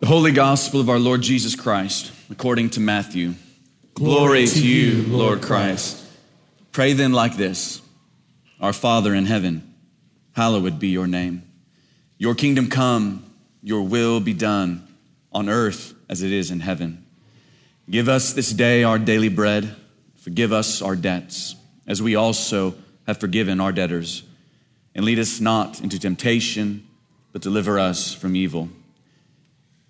The Holy Gospel of our Lord Jesus Christ, according to Matthew. Glory, to you, Lord Christ. Pray then like this Our Father in heaven, hallowed be your name. Your kingdom come, your will be done on earth as it is in heaven. Give us this day our daily bread. Forgive us our debts, as we also have forgiven our debtors. And lead us not into temptation, but deliver us from evil.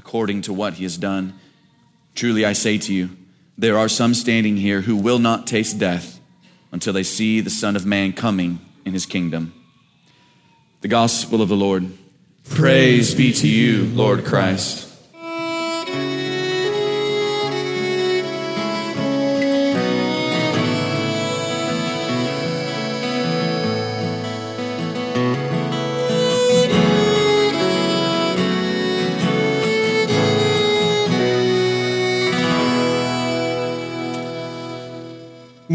according to what he has done. Truly I say to you, there are some standing here who will not taste death until they see the Son of Man coming in his kingdom. The Gospel of the Lord. Praise be to you, Lord Christ.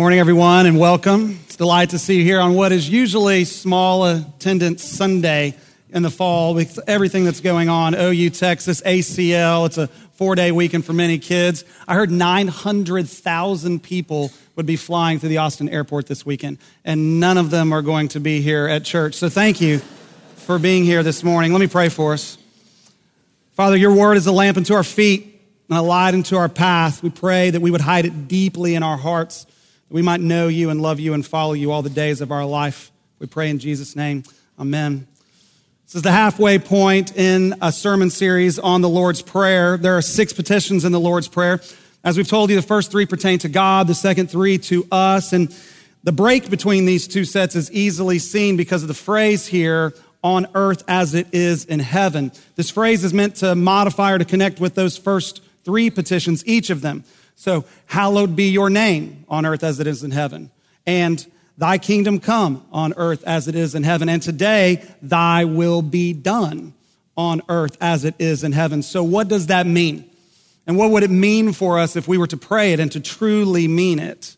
Morning, everyone, and welcome. It's a delight to see you here on what is usually small attendance Sunday in the fall with everything that's going on. OU, Texas, ACL. It's a four day weekend for many kids. I heard 900,000 people would be flying through the Austin airport this weekend, and none of them are going to be here at church. So thank you for being here this morning. Let me pray for us. Father, your word is a lamp unto our feet and a light unto our path. We pray that we would hide it deeply in our hearts we might know you and love you and follow you all the days of our life. We pray in Jesus' name. Amen. This is the halfway point in a sermon series on the Lord's Prayer. There are six petitions in the Lord's Prayer. As we've told you, the first three pertain to God, the second three to us. And the break between these two sets is easily seen because of the phrase here, on earth as it is in heaven. This phrase is meant to modify or to connect with those first three petitions, each of them. So, hallowed be your name on earth as it is in heaven. And thy kingdom come on earth as it is in heaven. And today, thy will be done on earth as it is in heaven. So, what does that mean? And what would it mean for us if we were to pray it and to truly mean it?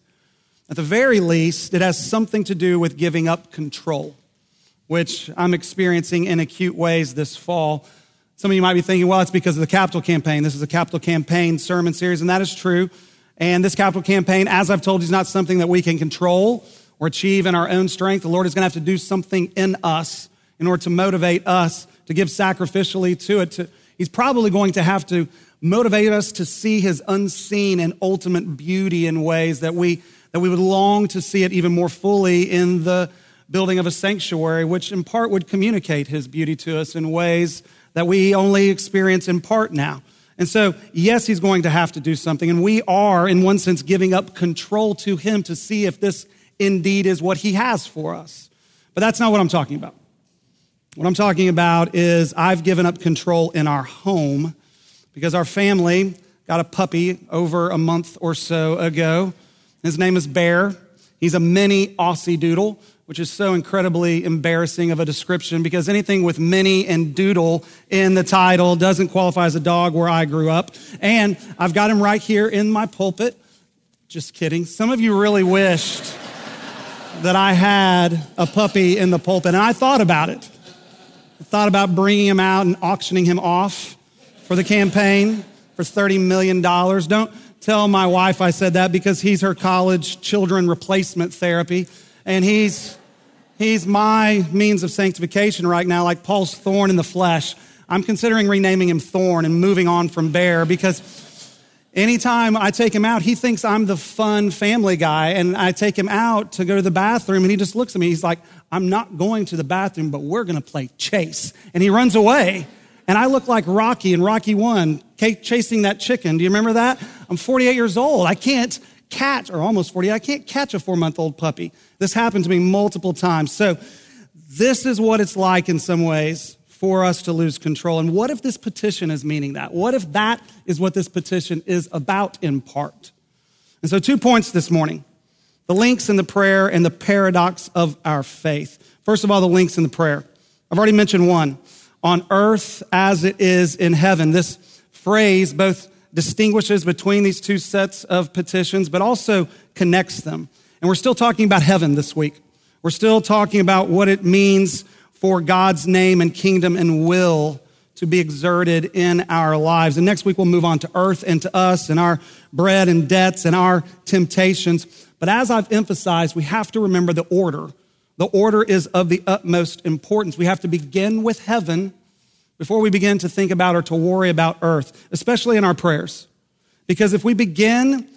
At the very least, it has something to do with giving up control, which I'm experiencing in acute ways this fall. Some of you might be thinking, well, it's because of the capital campaign. This is a capital campaign sermon series, and that is true. And this capital campaign, as I've told you, is not something that we can control or achieve in our own strength. The Lord is going to have to do something in us in order to motivate us to give sacrificially to it. To, he's probably going to have to motivate us to see his unseen and ultimate beauty in ways that we, that we would long to see it even more fully in the building of a sanctuary, which in part would communicate his beauty to us in ways that we only experience in part now. And so, yes, he's going to have to do something. And we are, in one sense, giving up control to him to see if this indeed is what he has for us. But that's not what I'm talking about. What I'm talking about is I've given up control in our home because our family got a puppy over a month or so ago. His name is Bear. He's a mini Aussie doodle which is so incredibly embarrassing of a description because anything with mini and doodle in the title doesn't qualify as a dog where I grew up. And I've got him right here in my pulpit. Just kidding. Some of you really wished that I had a puppy in the pulpit, and I thought about it. I thought about bringing him out and auctioning him off for the campaign for $30 million. Don't tell my wife I said that because he's her college children replacement therapy and he's he's my means of sanctification right now, like Paul's thorn in the flesh. I'm considering renaming him Thorn and moving on from Bear because anytime I take him out, he thinks I'm the fun family guy, and I take him out to go to the bathroom, and he just looks at me. He's like, I'm not going to the bathroom, but we're going to play chase. And he runs away. And I look like Rocky in Rocky 1, chasing that chicken. Do you remember that? I'm 48 years old. I can't catch, or almost 40, I can't catch a four month old puppy. This happened to me multiple times. So, this is what it's like in some ways for us to lose control. And what if this petition is meaning that? What if that is what this petition is about in part? And so, two points this morning the links in the prayer and the paradox of our faith. First of all, the links in the prayer. I've already mentioned one on earth as it is in heaven. This phrase both distinguishes between these two sets of petitions, but also connects them. And we're still talking about heaven this week. We're still talking about what it means for God's name and kingdom and will to be exerted in our lives. And next week we'll move on to earth and to us and our bread and debts and our temptations. But as I've emphasized, we have to remember the order. The order is of the utmost importance. We have to begin with heaven before we begin to think about or to worry about earth, especially in our prayers. Because if we begin,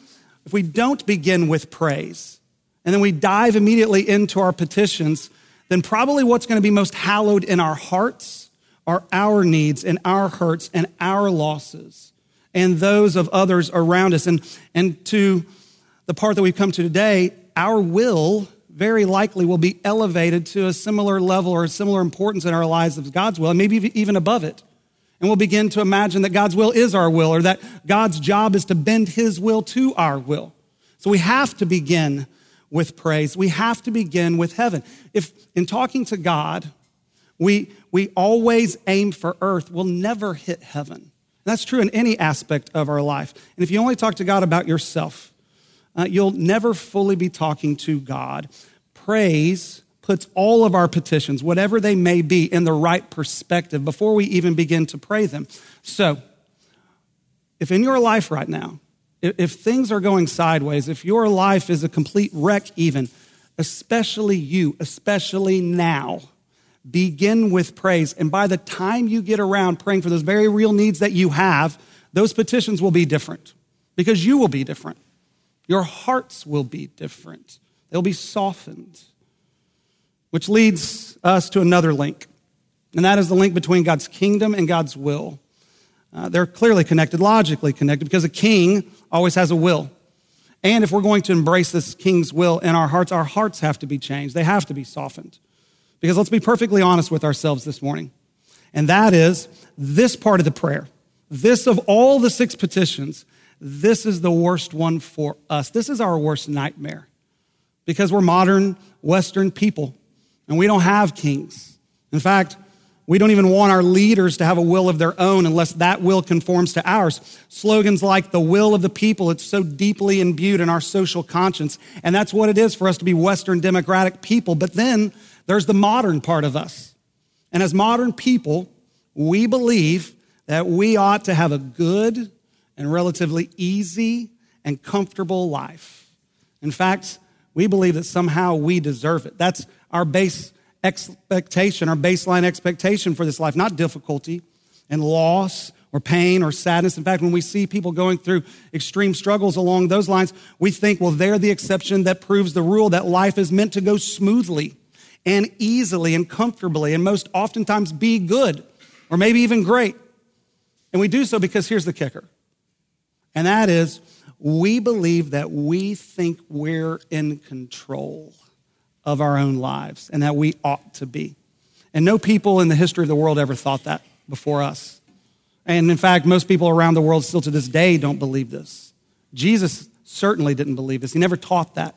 if we don't begin with praise, and then we dive immediately into our petitions, then probably what's going to be most hallowed in our hearts are our needs and our hurts and our losses and those of others around us. And, and to the part that we've come to today, our will very likely will be elevated to a similar level or a similar importance in our lives as God's will, and maybe even above it. And we'll begin to imagine that God's will is our will or that God's job is to bend his will to our will. So we have to begin with praise. We have to begin with heaven. If in talking to God, we, we always aim for earth, we'll never hit heaven. That's true in any aspect of our life. And if you only talk to God about yourself, uh, you'll never fully be talking to God. Praise puts all of our petitions, whatever they may be, in the right perspective before we even begin to pray them. So, if in your life right now, if things are going sideways, if your life is a complete wreck, even, especially you, especially now, begin with praise. And by the time you get around praying for those very real needs that you have, those petitions will be different because you will be different. Your hearts will be different, they'll be softened. Which leads us to another link, and that is the link between God's kingdom and God's will. Uh, they're clearly connected, logically connected, because a king always has a will. And if we're going to embrace this king's will in our hearts, our hearts have to be changed. They have to be softened. Because let's be perfectly honest with ourselves this morning. And that is this part of the prayer. This of all the six petitions, this is the worst one for us. This is our worst nightmare because we're modern Western people and we don't have kings. In fact, we don't even want our leaders to have a will of their own unless that will conforms to ours. Slogans like the will of the people, it's so deeply imbued in our social conscience. And that's what it is for us to be Western democratic people. But then there's the modern part of us. And as modern people, we believe that we ought to have a good and relatively easy and comfortable life. In fact, we believe that somehow we deserve it. That's our base expectation, our baseline expectation for this life, not difficulty and loss or pain or sadness. In fact, when we see people going through extreme struggles along those lines, we think, well, they're the exception that proves the rule that life is meant to go smoothly and easily and comfortably and most oftentimes be good or maybe even great. And we do so because here's the kicker. And that is, we believe that we think we're in control of our own lives and that we ought to be. And no people in the history of the world ever thought that before us. And in fact, most people around the world still to this day don't believe this. Jesus certainly didn't believe this. He never taught that.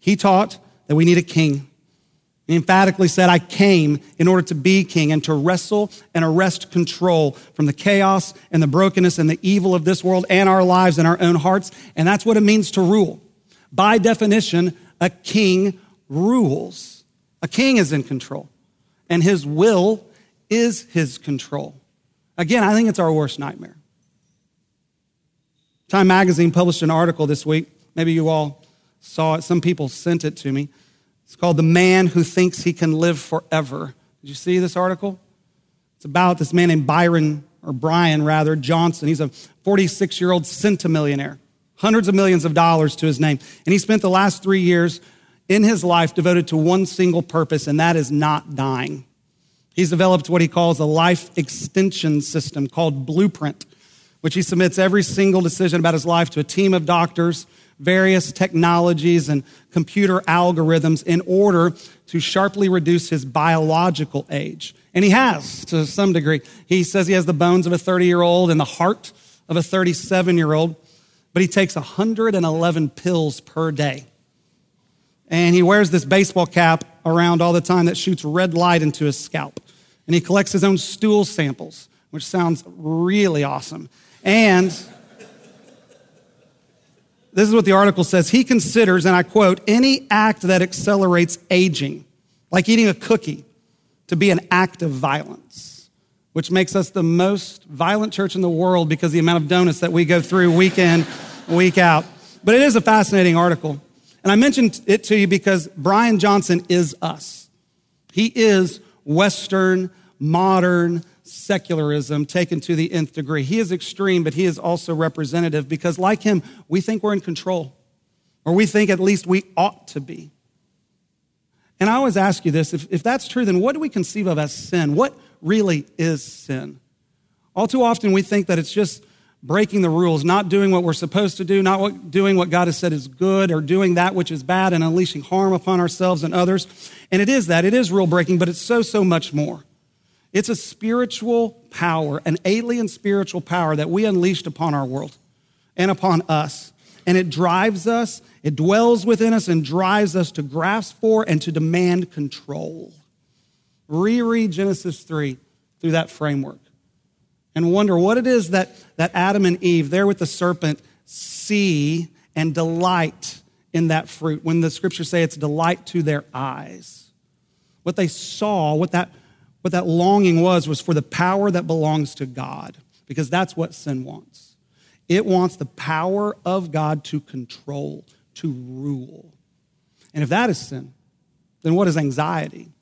He taught that we need a king. He emphatically said, I came in order to be king and to wrestle and arrest control from the chaos and the brokenness and the evil of this world and our lives and our own hearts. And that's what it means to rule. By definition, a king rules. A king is in control, and his will is his control. Again, I think it's our worst nightmare. Time magazine published an article this week. Maybe you all saw it. Some people sent it to me. It's called The Man Who Thinks He Can Live Forever. Did you see this article? It's about this man named Byron, or Bryan rather, Johnson. He's a 46 year old centimillionaire, hundreds of millions of dollars to his name. And he spent the last three years in his life devoted to one single purpose, and that is not dying. He's developed what he calls a life extension system called Blueprint, which he submits every single decision about his life to a team of doctors various technologies and computer algorithms in order to sharply reduce his biological age. And he has to some degree. He says he has the bones of a 30 year old and the heart of a 37 year old, but he takes 111 pills per day. And he wears this baseball cap around all the time that shoots red light into his scalp. And he collects his own stool samples, which sounds really awesome. And this is what the article says. He considers, and I quote, any act that accelerates aging, like eating a cookie, to be an act of violence, which makes us the most violent church in the world because the amount of donuts that we go through week in, week out. But it is a fascinating article. And I mentioned it to you because Bryan Johnson is us. He is Western, modern, secularism taken to the nth degree. He is extreme, but he is also representative because, like him, we think we're in control, or we think at least we ought to be. And I always ask you this if, if that's true, then what do we conceive of as sin? What really is sin? All too often, we think that it's just breaking the rules, not doing what we're supposed to do, not what, doing what God has said is good, or doing that which is bad and unleashing harm upon ourselves and others. And it is that. It is rule breaking, but it's so, so much more. It's a spiritual power, an alien spiritual power that we unleashed upon our world and upon us. And it drives us, it dwells within us, and drives us to grasp for and to demand control. Reread Genesis 3 through that framework and wonder what it is that, that Adam and Eve, there with the serpent, see and delight in that fruit. When the scriptures say it's delight to their eyes. What they saw, what that what that longing was, was for the power that belongs to God, because that's what sin wants. It wants the power of God to control, to rule. And if that is sin, then what is anxiety?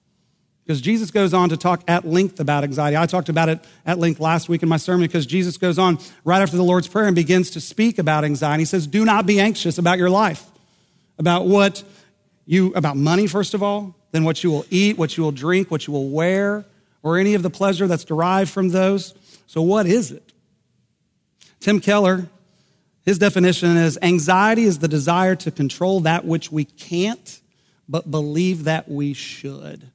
Because Jesus goes on to talk at length about anxiety. I talked about it at length last week in my sermon because Jesus goes on right after the Lord's Prayer and begins to speak about anxiety. He says, Do not be anxious about your life, about what you, about money, first of all, then what you will eat, what you will drink, what you will wear or any of the pleasure that's derived from those. So, what is it? Tim Keller, his definition is anxiety is the desire to control that which we can't, but believe that we should.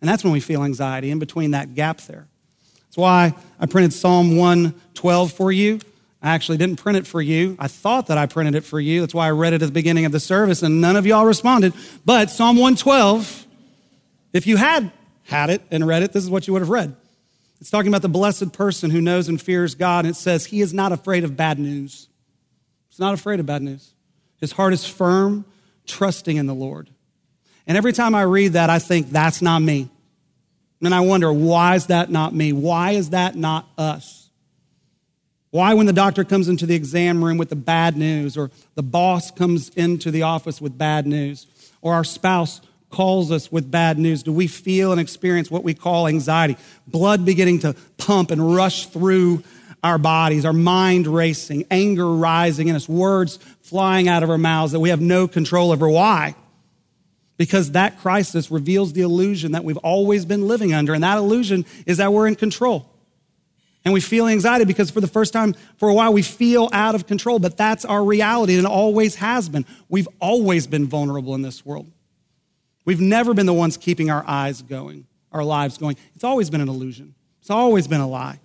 And that's when we feel anxiety, in between that gap there. That's why I printed Psalm 112 for you. I actually didn't print it for you. I thought that I printed it for you. That's why I read it at the beginning of the service, and none of y'all responded. But Psalm 112, if you had had it and read it, this is what you would have read. It's talking about the blessed person who knows and fears God, and it says he is not afraid of bad news. He's not afraid of bad news. His heart is firm, trusting in the Lord. And every time I read that, I think, that's not me. And I wonder, why is that not me? Why is that not us? Why, when the doctor comes into the exam room with the bad news, or the boss comes into the office with bad news, or our spouse calls us with bad news? Do we feel and experience what we call anxiety? Blood beginning to pump and rush through our bodies, our mind racing, anger rising in us, words flying out of our mouths that we have no control over. Why? Because that crisis reveals the illusion that we've always been living under, and that illusion is that we're in control. And we feel anxiety because for the first time for a while we feel out of control, but that's our reality and it always has been. We've always been vulnerable in this world. We've never been the ones keeping our eyes going, our lives going. It's always been an illusion, it's always been a lie.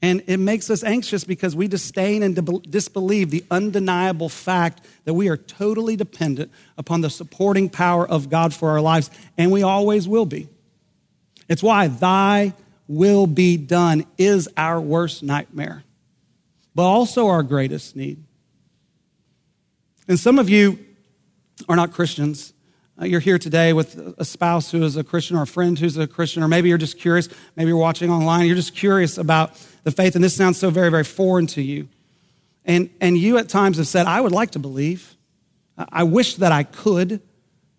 And it makes us anxious because we disdain and disbelieve the undeniable fact that we are totally dependent upon the supporting power of God for our lives, and we always will be. It's why thy will be done is our worst nightmare, but also our greatest need. And some of you are not Christians, uh, you're here today with a spouse who is a Christian or a friend who's a Christian, or maybe you're just curious, maybe you're watching online, you're just curious about the faith, and this sounds so very, very foreign to you. And, and you at times have said, I would like to believe. I wish that I could,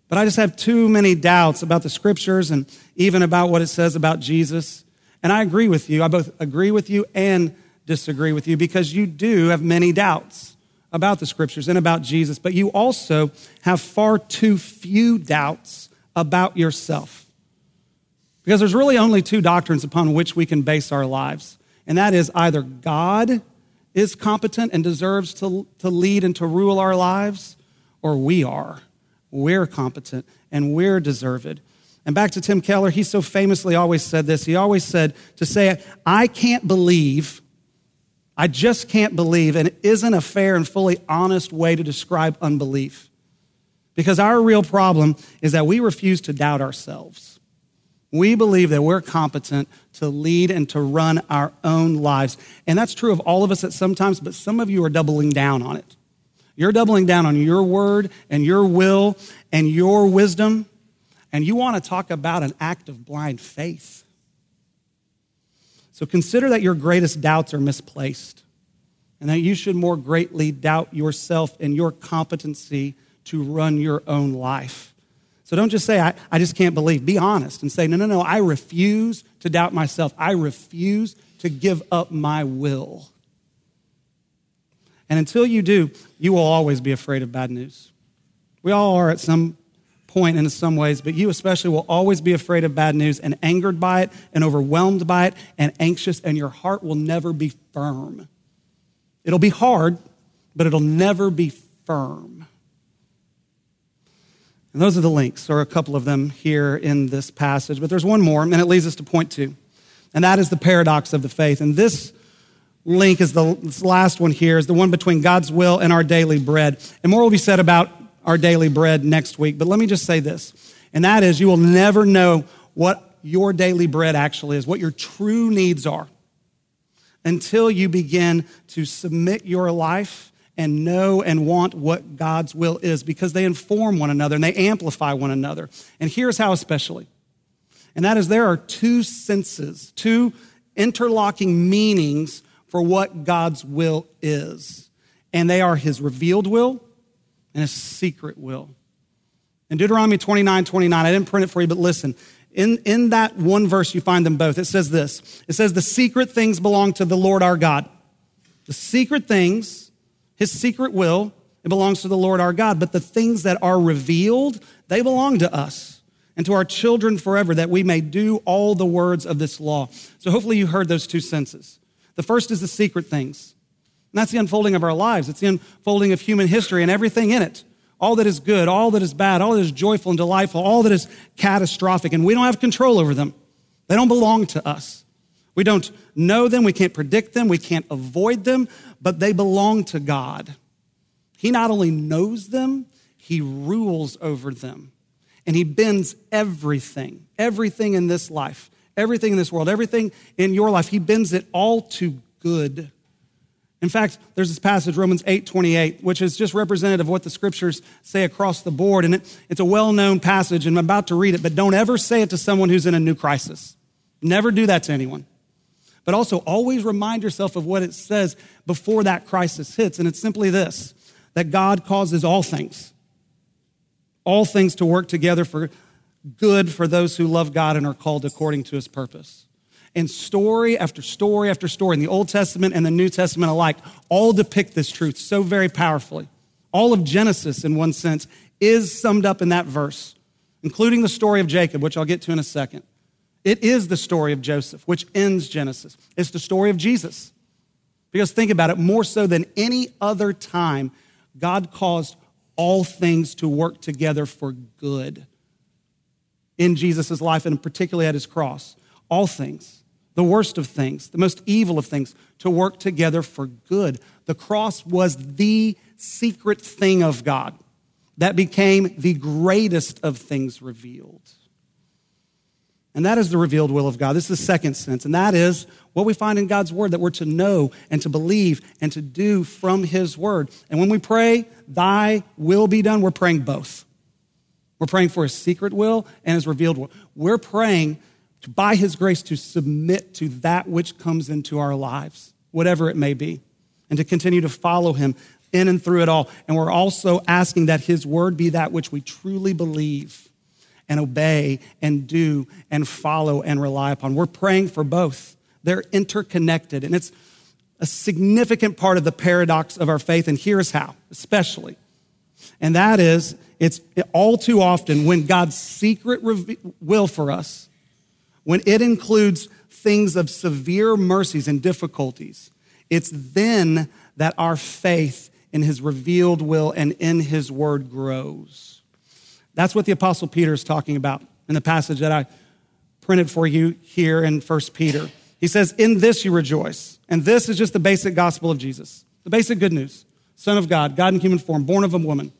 but I just have too many doubts about the scriptures and even about what it says about Jesus. And I agree with you. I both agree with you and disagree with you because you do have many doubts about the scriptures and about Jesus, but you also have far too few doubts about yourself. Because there's really only two doctrines upon which we can base our lives, and that is either God is competent and deserves to, to lead and to rule our lives, or we are. We're competent and we're deserved. And back to Tim Keller, he so famously always said this. He always said to say, I can't believe, I just can't believe, and it isn't a fair and fully honest way to describe unbelief. Because our real problem is that we refuse to doubt ourselves. We believe that we're competent to lead and to run our own lives. And that's true of all of us at sometimes, but some of you are doubling down on it. You're doubling down on your word and your will and your wisdom, and you want to talk about an act of blind faith. So consider that your greatest doubts are misplaced and that you should more greatly doubt yourself and your competency to run your own life. So don't just say, I, I just can't believe. Be honest and say, no, no, no, I refuse to doubt myself. I refuse to give up my will. And until you do, you will always be afraid of bad news. We all are at some point in some ways, but you especially will always be afraid of bad news and angered by it and overwhelmed by it and anxious, and your heart will never be firm. It'll be hard, but it'll never be firm. And those are the links, or a couple of them here in this passage. But there's one more, and it leads us to point two, and that is the paradox of the faith. And this link is the last one here, is the one between God's will and our daily bread. And more will be said about our daily bread next week. But let me just say this, and that is you will never know what your daily bread actually is, what your true needs are, until you begin to submit your life and know and want what God's will is because they inform one another and they amplify one another. And here's how, especially. And that is there are two senses, two interlocking meanings for what God's will is. And they are his revealed will and a secret will. In Deuteronomy 29 29, I didn't print it for you, but listen. In, in that one verse, you find them both. It says this It says, The secret things belong to the Lord our God. The secret things his secret will, it belongs to the Lord our God. But the things that are revealed, they belong to us and to our children forever, that we may do all the words of this law. So hopefully you heard those two senses. The first is the secret things. And that's the unfolding of our lives. It's the unfolding of human history and everything in it. All that is good, all that is bad, all that is joyful and delightful, all that is catastrophic. And we don't have control over them. They don't belong to us. We don't know them. We can't predict them. We can't avoid them but they belong to God. He not only knows them, he rules over them. And he bends everything, everything in this life, everything in this world, everything in your life, he bends it all to good. In fact, there's this passage, Romans 8 28, which is just representative of what the scriptures say across the board. And it, it's a well known passage, and I'm about to read it, but don't ever say it to someone who's in a new crisis. Never do that to anyone but also always remind yourself of what it says before that crisis hits. And it's simply this that God causes all things, all things to work together for good for those who love God and are called according to his purpose. And story after story after story in the Old Testament and the New Testament alike all depict this truth so very powerfully. All of Genesis, in one sense, is summed up in that verse, including the story of Jacob, which I'll get to in a second. It is the story of Joseph, which ends Genesis. It's the story of Jesus. Because think about it, more so than any other time, God caused all things to work together for good in Jesus' life and particularly at his cross. All things, the worst of things, the most evil of things, to work together for good. The cross was the secret thing of God that became the greatest of things revealed. And that is the revealed will of God. This is the second sense. And that is what we find in God's word that we're to know and to believe and to do from his word. And when we pray, thy will be done, we're praying both. We're praying for his secret will and his revealed will. We're praying by his grace to submit to that which comes into our lives, whatever it may be, and to continue to follow him in and through it all. And we're also asking that his word be that which we truly believe and obey and do and follow and rely upon. We're praying for both. They're interconnected, and it's a significant part of the paradox of our faith. And here's how, especially. And that is, it's all too often when God's secret will for us, when it includes things of severe mercies and difficulties, It's then that our faith in his revealed will and in his word grows. That's what the Apostle Peter is talking about in the passage that I printed for you here in 1 Peter. He says, In this you rejoice. And this is just the basic gospel of Jesus, the basic good news. Son of God, God in human form, born of a woman,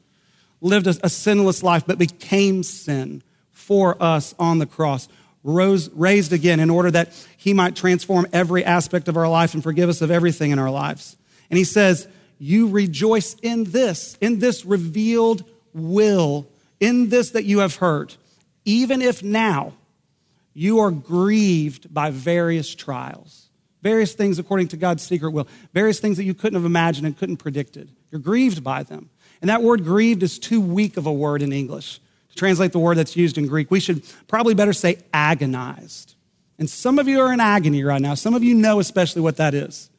lived a, a sinless life, but became sin for us on the cross, rose, raised again in order that he might transform every aspect of our life and forgive us of everything in our lives. And he says, You rejoice in this, in this revealed will, in this that you have heard, even if now you are grieved by various trials, various things according to God's secret will, various things that you couldn't have imagined and couldn't predicted. You're grieved by them. And that word grieved is too weak of a word in English to translate the word that's used in Greek. We should probably better say agonized. And some of you are in agony right now. Some of you know especially what that is.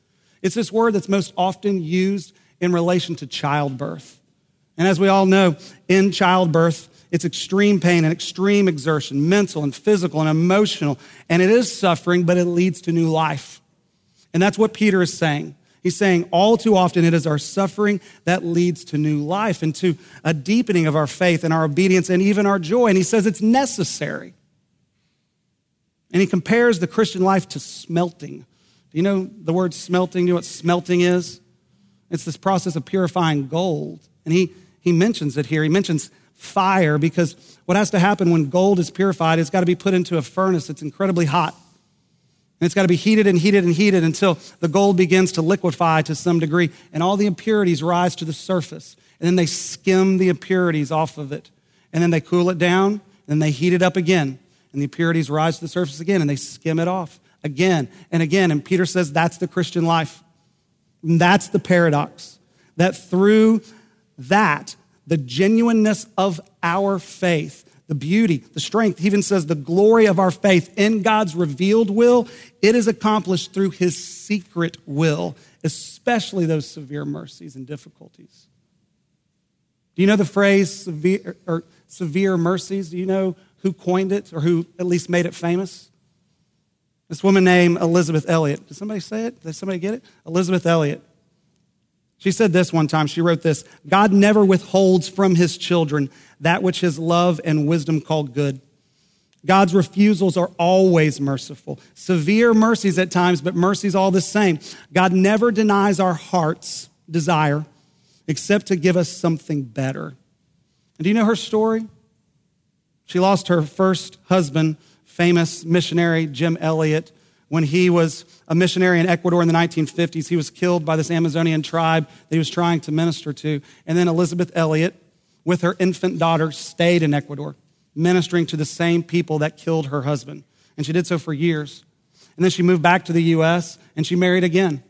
It's this word that's most often used in relation to childbirth. And as we all know, in childbirth, it's extreme pain and extreme exertion, mental and physical and emotional. And it is suffering, but it leads to new life. And that's what Peter is saying. He's saying all too often it is our suffering that leads to new life and to a deepening of our faith and our obedience and even our joy. And he says it's necessary. And he compares the Christian life to smelting. Do you know the word smelting? Do you know what smelting is? It's this process of purifying gold. And he, he mentions it here. He mentions fire because what has to happen when gold is purified, it's got to be put into a furnace that's incredibly hot. And it's got to be heated and heated and heated until the gold begins to liquefy to some degree and all the impurities rise to the surface. And then they skim the impurities off of it. And then they cool it down and then they heat it up again. And the impurities rise to the surface again and they skim it off again and again. And Peter says that's the Christian life. And that's the paradox. That through that, the genuineness of our faith, the beauty, the strength, he even says the glory of our faith in God's revealed will, it is accomplished through his secret will, especially those severe mercies and difficulties. Do you know the phrase severe, or severe mercies? Do you know who coined it or who at least made it famous? This woman named Elisabeth Elliot. Did somebody say it? Did somebody get it? Elisabeth Elliot. She said this one time. She wrote this God never withholds from his children that which his love and wisdom call good. God's refusals are always merciful. Severe mercies at times, but mercies all the same. God never denies our heart's desire except to give us something better. And do you know her story? She lost her first husband, famous missionary Jim Elliot, when he was a missionary in Ecuador in the 1950s. He was killed by this Amazonian tribe that he was trying to minister to. And then Elisabeth Elliot, with her infant daughter, stayed in Ecuador, ministering to the same people that killed her husband. And she did so for years. And then she moved back to the U.S. and she married again.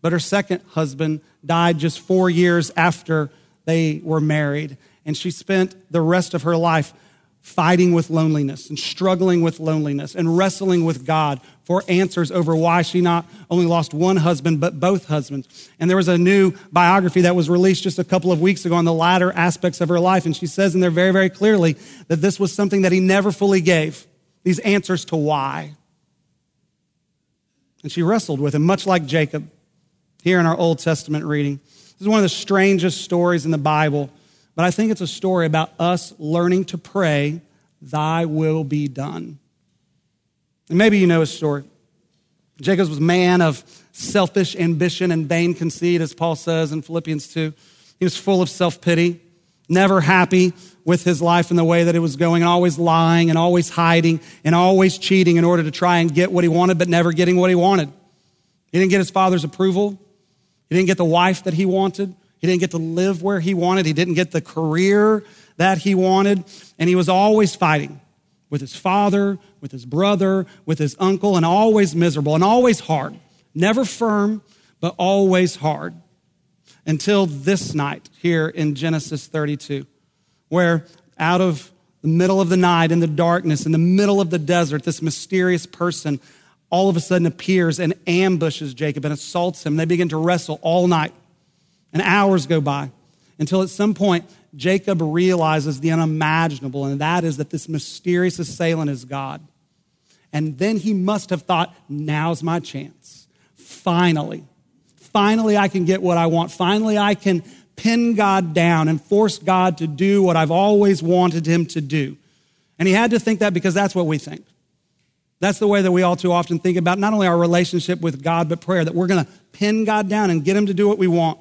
But her second husband died just four years after they were married. And she spent the rest of her life fighting with loneliness and struggling with loneliness and wrestling with God for answers over why she not only lost one husband, but both husbands. And there was a new biography that was released just a couple of weeks ago on the latter aspects of her life. And she says in there very, very clearly that this was something that he never fully gave these answers to why. And she wrestled with him, much like Jacob here in our Old Testament reading. This is one of the strangest stories in the Bible but I think it's a story about us learning to pray, Thy will be done. And maybe you know his story. Jacob was a man of selfish ambition and vain conceit, as Paul says in Philippians 2. He was full of self pity, never happy with his life and the way that it was going, and always lying and always hiding and always cheating in order to try and get what he wanted, but never getting what he wanted. He didn't get his father's approval, he didn't get the wife that he wanted. He didn't get to live where he wanted. He didn't get the career that he wanted. And he was always fighting with his father, with his brother, with his uncle, and always miserable and always hard. Never firm, but always hard. Until this night here in Genesis 32, where out of the middle of the night, in the darkness, in the middle of the desert, this mysterious person all of a sudden appears and ambushes Jacob and assaults him. They begin to wrestle all night. And hours go by until at some point Jacob realizes the unimaginable, and that is that this mysterious assailant is God. And then he must have thought, now's my chance. Finally, Finally, I can get what I want. Finally, I can pin God down and force God to do what I've always wanted him to do. And he had to think that because that's what we think. That's the way that we all too often think about not only our relationship with God, but prayer, that we're going to pin God down and get him to do what we want.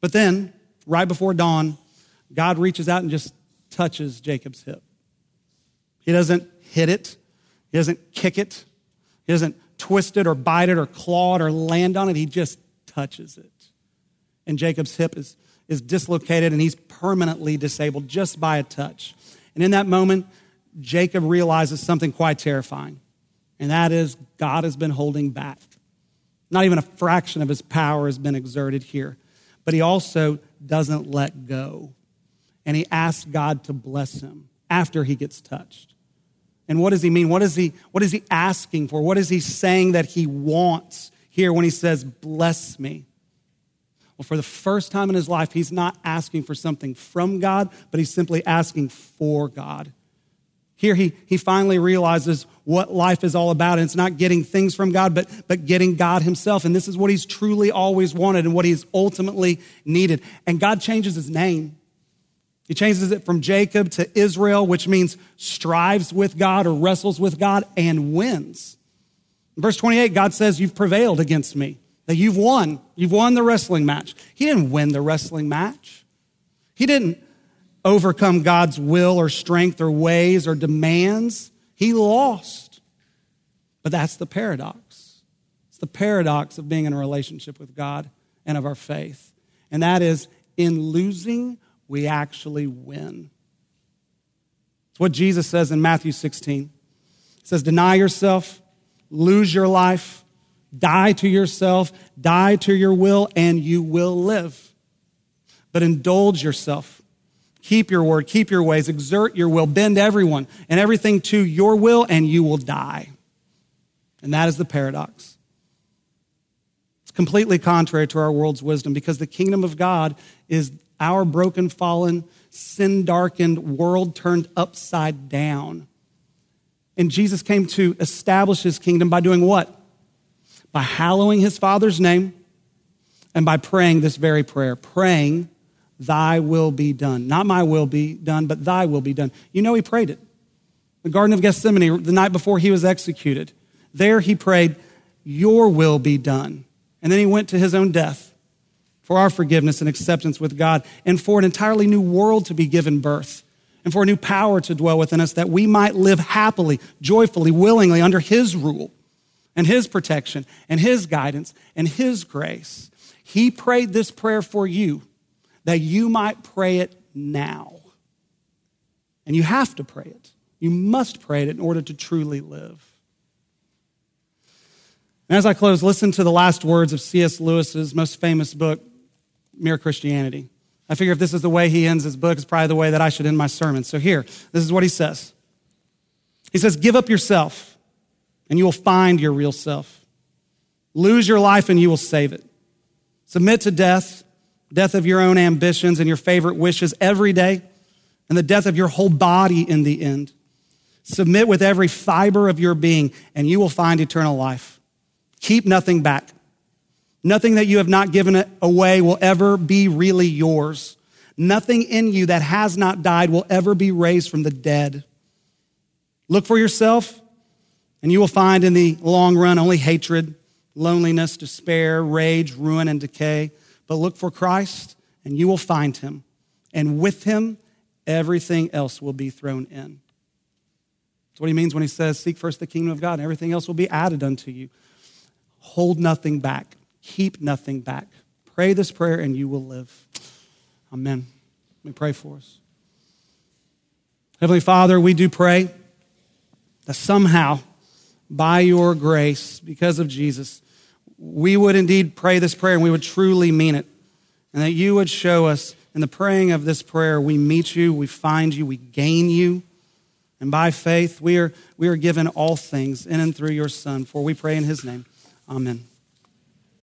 But then, right before dawn, God reaches out and just touches Jacob's hip. He doesn't hit it, he doesn't kick it, he doesn't twist it or bite it or claw it or land on it. He just touches it. And Jacob's hip is, is dislocated and he's permanently disabled just by a touch. And in that moment, Jacob realizes something quite terrifying, and that is God has been holding back. Not even a fraction of his power has been exerted here, but he also doesn't let go. And he asks God to bless him after he gets touched. And what does he mean? What is he, what is he asking for? What is he saying that he wants here when he says, Bless me? Well, for the first time in his life, he's not asking for something from God, but he's simply asking for God. Here he, he finally realizes what life is all about. And it's not getting things from God, but, but getting God himself. And this is what he's truly always wanted and what he's ultimately needed. And God changes his name. He changes it from Jacob to Israel, which means strives with God or wrestles with God and wins. In verse 28, God says, You've prevailed against me, that you've won. You've won the wrestling match. He didn't win the wrestling match. He didn't overcome God's will or strength or ways or demands. He lost. But that's the paradox. It's the paradox of being in a relationship with God and of our faith. And that is in losing, we actually win. It's what Jesus says in Matthew 16. He says, Deny yourself, lose your life, die to yourself, die to your will, and you will live. But indulge yourself Keep your word, keep your ways, exert your will, bend everyone and everything to your will, and you will die. And that is the paradox. It's completely contrary to our world's wisdom because the kingdom of God is our broken, fallen, sin darkened world turned upside down. And Jesus came to establish his kingdom by doing what? By hallowing his Father's name and by praying this very prayer, praying Thy will be done. Not my will be done, but thy will be done. You know, he prayed it. The Garden of Gethsemane, the night before he was executed. There he prayed, Your will be done. And then he went to his own death for our forgiveness and acceptance with God and for an entirely new world to be given birth and for a new power to dwell within us that we might live happily, joyfully, willingly under his rule and his protection and his guidance and his grace. He prayed this prayer for you that you might pray it now. And you have to pray it. You must pray it in order to truly live. And as I close, listen to the last words of C.S. Lewis's most famous book, Mere Christianity. I figure if this is the way he ends his book, it's probably the way that I should end my sermon. So here, this is what he says. He says, Give up yourself, and you will find your real self. Lose your life, and you will save it. Submit to death, death of your own ambitions and your favorite wishes every day, and the death of your whole body in the end. Submit with every fiber of your being, and you will find eternal life. Keep nothing back. Nothing that you have not given away will ever be really yours. Nothing in you that has not died will ever be raised from the dead. Look for yourself, and you will find in the long run only hatred, loneliness, despair, rage, ruin, and decay. But look for Christ, and you will find him. And with him, everything else will be thrown in. That's what he means when he says, Seek first the kingdom of God, and everything else will be added unto you. Hold nothing back, keep nothing back. Pray this prayer, and you will live. Amen. Let me pray for us. Heavenly Father, we do pray that somehow, by your grace, because of Jesus, we would indeed pray this prayer and we would truly mean it. And that you would show us in the praying of this prayer, we meet you, we find you, we gain you. And by faith, we are, we are given all things in and through your Son. For we pray in his name. Amen.